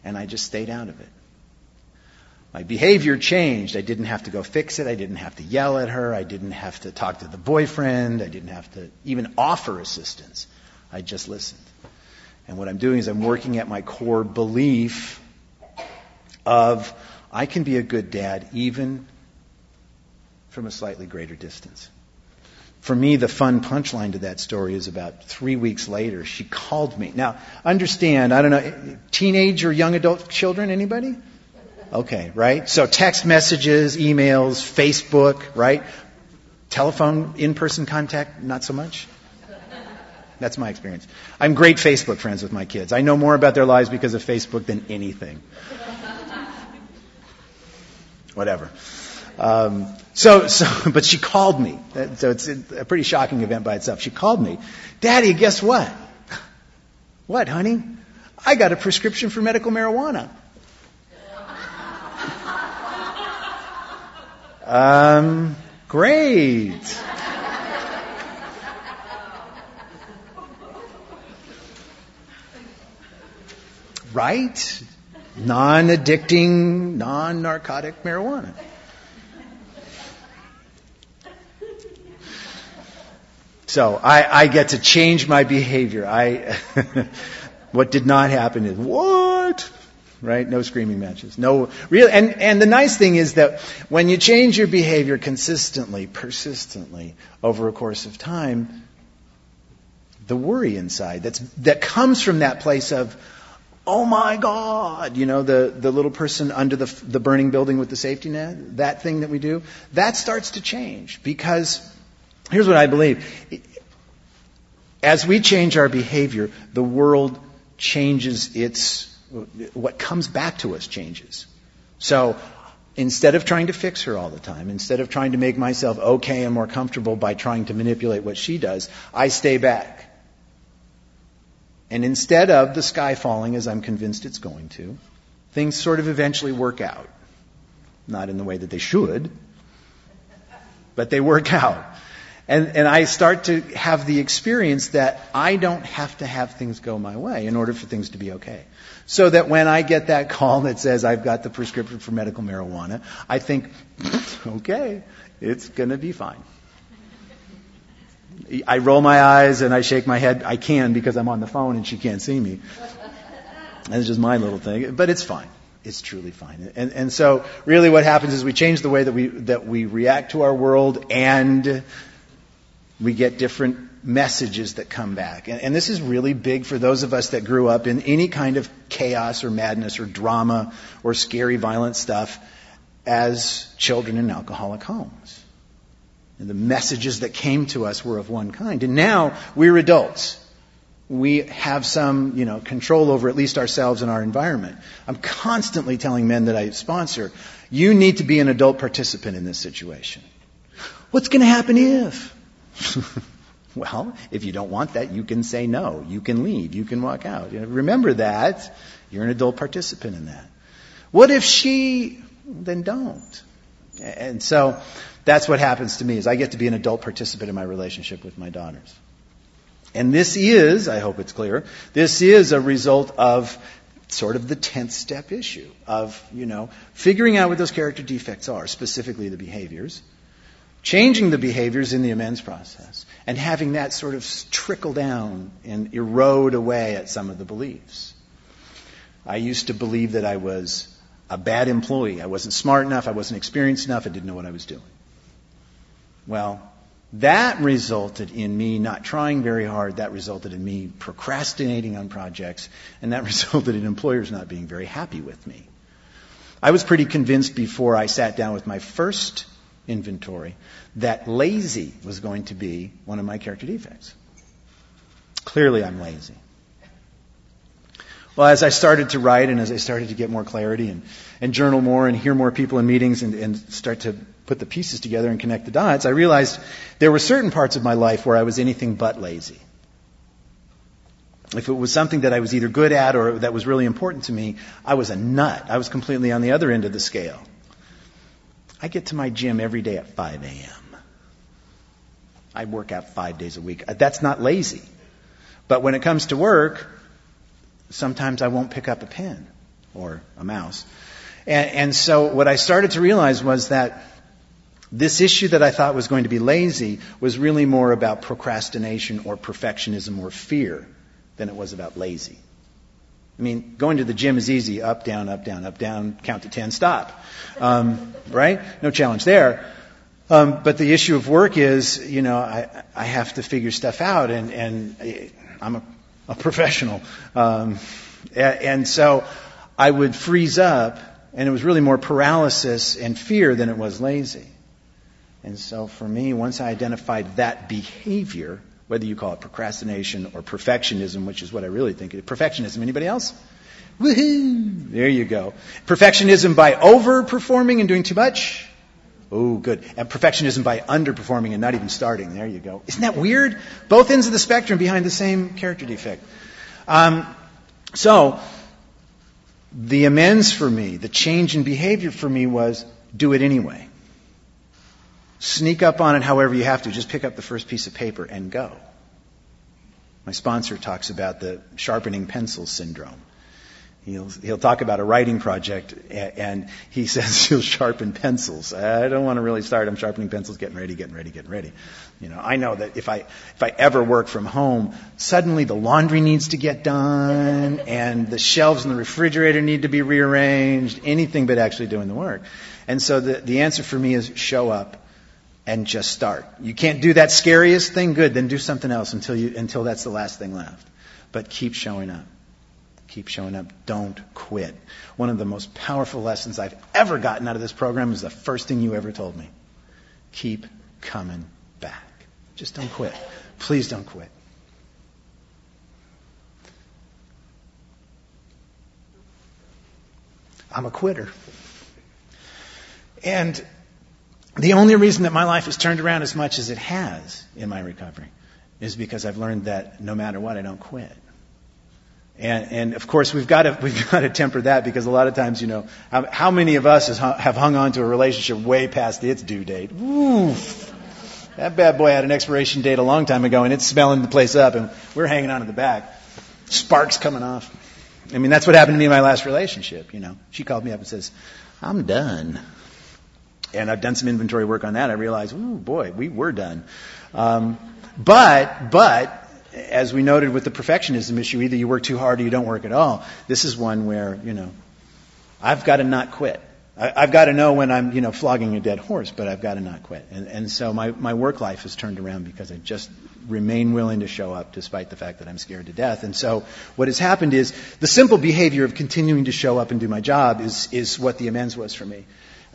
And I just stayed out of it. My behavior changed. I didn't have to go fix it. I didn't have to yell at her. I didn't have to talk to the boyfriend. I didn't have to even offer assistance. I just listened. And what I'm doing is I'm working at my core belief of I can be a good dad even from a slightly greater distance. For me, the fun punchline to that story is about three weeks later, she called me. Now, understand, I don't know, teenage or young adult children, anybody? Okay, right? So text messages, emails, Facebook, right? Telephone, in-person contact, not so much? That's my experience. I'm great Facebook friends with my kids. I know more about their lives because of Facebook than anything. Whatever. Um, so, so, but she called me. So it's a pretty shocking event by itself. She called me, Daddy, guess what? What, honey? I got a prescription for medical marijuana. Um, great. right? Non addicting, non narcotic marijuana. So I, I get to change my behavior. I, what did not happen is, what? Right? No screaming matches. No real, and, and the nice thing is that when you change your behavior consistently, persistently, over a course of time, the worry inside that's, that comes from that place of, oh my God, you know, the, the little person under the, the burning building with the safety net, that thing that we do, that starts to change because here's what I believe. As we change our behavior, the world changes its, what comes back to us changes. So, instead of trying to fix her all the time, instead of trying to make myself okay and more comfortable by trying to manipulate what she does, I stay back. And instead of the sky falling, as I'm convinced it's going to, things sort of eventually work out. Not in the way that they should, but they work out. And, and I start to have the experience that I don't have to have things go my way in order for things to be okay. So that when I get that call that says I've got the prescription for medical marijuana, I think, okay, it's gonna be fine. I roll my eyes and I shake my head. I can because I'm on the phone and she can't see me. That's just my little thing. But it's fine. It's truly fine. And, and so really what happens is we change the way that we, that we react to our world and we get different messages that come back. And, and this is really big for those of us that grew up in any kind of chaos or madness or drama or scary violent stuff as children in alcoholic homes. And the messages that came to us were of one kind. And now we're adults. We have some, you know, control over at least ourselves and our environment. I'm constantly telling men that I sponsor, you need to be an adult participant in this situation. What's going to happen if? well, if you don't want that, you can say no. You can leave. You can walk out. You know, remember that. You're an adult participant in that. What if she, then don't. And so, that's what happens to me is I get to be an adult participant in my relationship with my daughters. And this is, I hope it's clear, this is a result of sort of the 10th step issue of, you know, figuring out what those character defects are, specifically the behaviors, changing the behaviors in the amends process, and having that sort of trickle down and erode away at some of the beliefs. I used to believe that I was a bad employee. I wasn't smart enough. I wasn't experienced enough. I didn't know what I was doing. Well, that resulted in me not trying very hard. That resulted in me procrastinating on projects. And that resulted in employers not being very happy with me. I was pretty convinced before I sat down with my first inventory that lazy was going to be one of my character defects. Clearly, I'm lazy. Well, as I started to write and as I started to get more clarity and, and journal more and hear more people in meetings and, and start to put the pieces together and connect the dots, I realized there were certain parts of my life where I was anything but lazy. If it was something that I was either good at or that was really important to me, I was a nut. I was completely on the other end of the scale. I get to my gym every day at 5 a.m. I work out five days a week. Uh, that's not lazy. But when it comes to work, sometimes I won't pick up a pen or a mouse. And, and so what I started to realize was that this issue that I thought was going to be lazy was really more about procrastination or perfectionism or fear than it was about lazy. I mean, going to the gym is easy. Up, down, up, down, up, down, count to ten, stop. Um, right? No challenge there. Um, but the issue of work is, you know, I, I have to figure stuff out, and, and I'm a, a professional. Um, and so I would freeze up, and it was really more paralysis and fear than it was lazy. And so for me, once I identified that behavior, whether you call it procrastination or perfectionism, which is what I really think it is. Perfectionism. Anybody else? Woohoo! There you go. Perfectionism by overperforming and doing too much. Oh, good. And perfectionism by underperforming and not even starting. There you go. Isn't that weird? Both ends of the spectrum behind the same character defect. Um, so, the amends for me, the change in behavior for me was do it anyway. Sneak up on it however you have to. Just pick up the first piece of paper and go. My sponsor talks about the sharpening pencil syndrome. He'll, he'll talk about a writing project and he says he'll sharpen pencils. I don't want to really start. I'm sharpening pencils, getting ready, getting ready, getting ready. You know, I know that if I, if I ever work from home, suddenly the laundry needs to get done and the shelves in the refrigerator need to be rearranged, anything but actually doing the work. And so the, the answer for me is show up and just start. You can't do that scariest thing, good, then do something else until you, until that's the last thing left. But keep showing up. Keep showing up. Don't quit. One of the most powerful lessons I've ever gotten out of this program is the first thing you ever told me. Keep coming back. Just don't quit. Please don't quit. I'm a quitter. And the only reason that my life has turned around as much as it has in my recovery is because I've learned that no matter what, I don't quit. And, and of course, we've got to we've got to temper that because a lot of times, you know, how, how many of us have hung on to a relationship way past its due date? Oof. That bad boy had an expiration date a long time ago, and it's smelling the place up, and we're hanging on to the back, sparks coming off. I mean, that's what happened to me in my last relationship. You know, she called me up and says, "I'm done," and I've done some inventory work on that. I realized, ooh, boy, we were done. Um, but but as we noted with the perfectionism issue, either you work too hard or you don't work at all. This is one where, you know, I've got to not quit. I, have got to know when I'm, you know, flogging a dead horse, but I've got to not quit. And, and so my, my work life has turned around because I just remain willing to show up despite the fact that I'm scared to death. And so what has happened is the simple behavior of continuing to show up and do my job is, is what the amends was for me.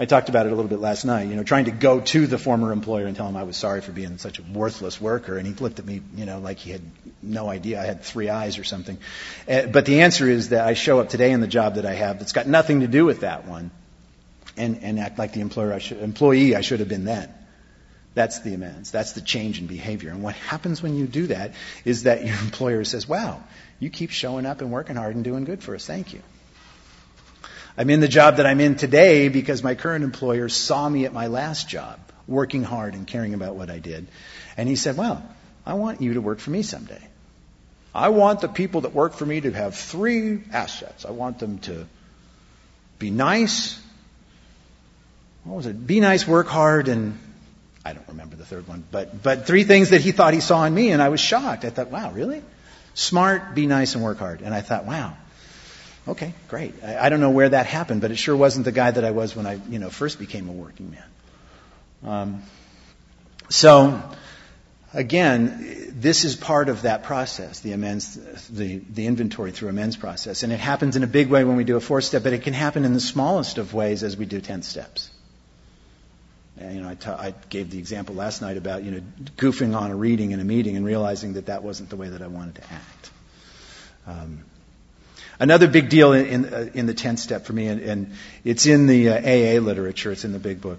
I talked about it a little bit last night, you know, trying to go to the former employer and tell him I was sorry for being such a worthless worker. And he looked at me, you know, like he had no idea I had three eyes or something. Uh, but the answer is that I show up today in the job that I have that's got nothing to do with that one and, and act like the employer I should, employee I should have been then. That's the amends. That's the change in behavior. And what happens when you do that is that your employer says, wow, you keep showing up and working hard and doing good for us. Thank you. I'm in the job that I'm in today because my current employer saw me at my last job, working hard and caring about what I did. And he said, Well, I want you to work for me someday. I want the people that work for me to have three assets. I want them to be nice. What was it? Be nice, work hard, and I don't remember the third one, but, but three things that he thought he saw in me, and I was shocked. I thought, wow, really? Smart, be nice, and work hard. And I thought, wow, Okay, great. I, I, don't know where that happened, but it sure wasn't the guy that I was when I, you know, first became a working man. Um, so, again, this is part of that process, the amends, the, the inventory through amends process. And it happens in a big way when we do a four step, but it can happen in the smallest of ways as we do 10 steps. And, you know, I, I gave the example last night about, you know, goofing on a reading in a meeting and realizing that that wasn't the way that I wanted to act. Um, Another big deal in, in, uh, in the 10th step for me, and, and it's in the uh, AA literature, it's in the big book.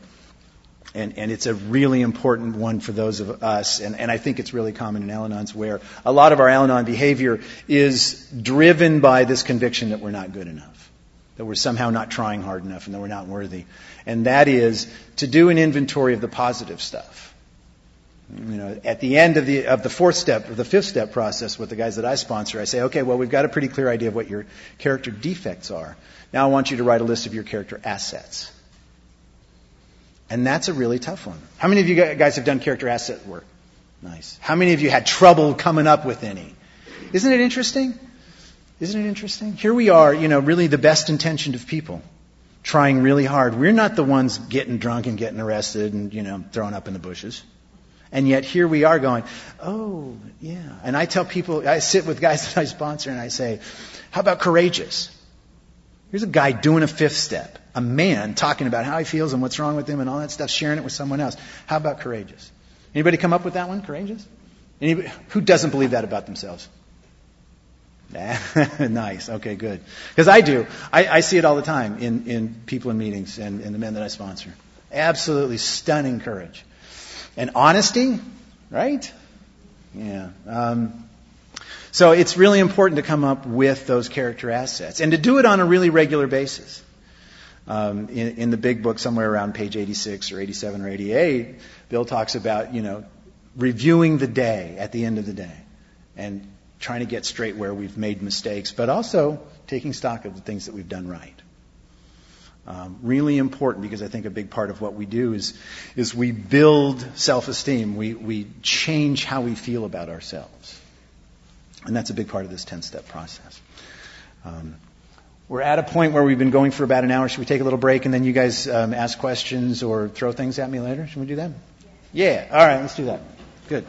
And, and, it's a really important one for those of us, and, and I think it's really common in Al-Anon's where a lot of our Al-Anon behavior is driven by this conviction that we're not good enough, that we're somehow not trying hard enough, and that we're not worthy. And that is to do an inventory of the positive stuff you know, at the end of the of the fourth step or the fifth step process with the guys that I sponsor, I say, okay, well, we've got a pretty clear idea of what your character defects are. Now I want you to write a list of your character assets. And that's a really tough one. How many of you guys have done character asset work? Nice. How many of you had trouble coming up with any? Isn't it interesting? Isn't it interesting? Here we are, you know, really the best intentioned of people, trying really hard. We're not the ones getting drunk and getting arrested and, you know, thrown up in the bushes. And yet here we are going, oh, yeah. And I tell people, I sit with guys that I sponsor and I say, how about courageous? Here's a guy doing a fifth step, a man talking about how he feels and what's wrong with him and all that stuff, sharing it with someone else. How about courageous? Anybody come up with that one, courageous? Anybody, who doesn't believe that about themselves? nice. Okay, good. Because I do. I, I, see it all the time in, in people in meetings and, and the men that I sponsor. Absolutely stunning courage and honesty, right? Yeah. Um, so it's really important to come up with those character assets and to do it on a really regular basis. Um, in, in, the big book, somewhere around page 86 or 87 or 88, Bill talks about, you know, reviewing the day at the end of the day and trying to get straight where we've made mistakes, but also taking stock of the things that we've done right. Um, really important because I think a big part of what we do is, is we build self-esteem. We, we change how we feel about ourselves. And that's a big part of this 10-step process. Um, we're at a point where we've been going for about an hour. Should we take a little break and then you guys um, ask questions or throw things at me later? Should we do that? Yeah. All right. Let's do that. Good.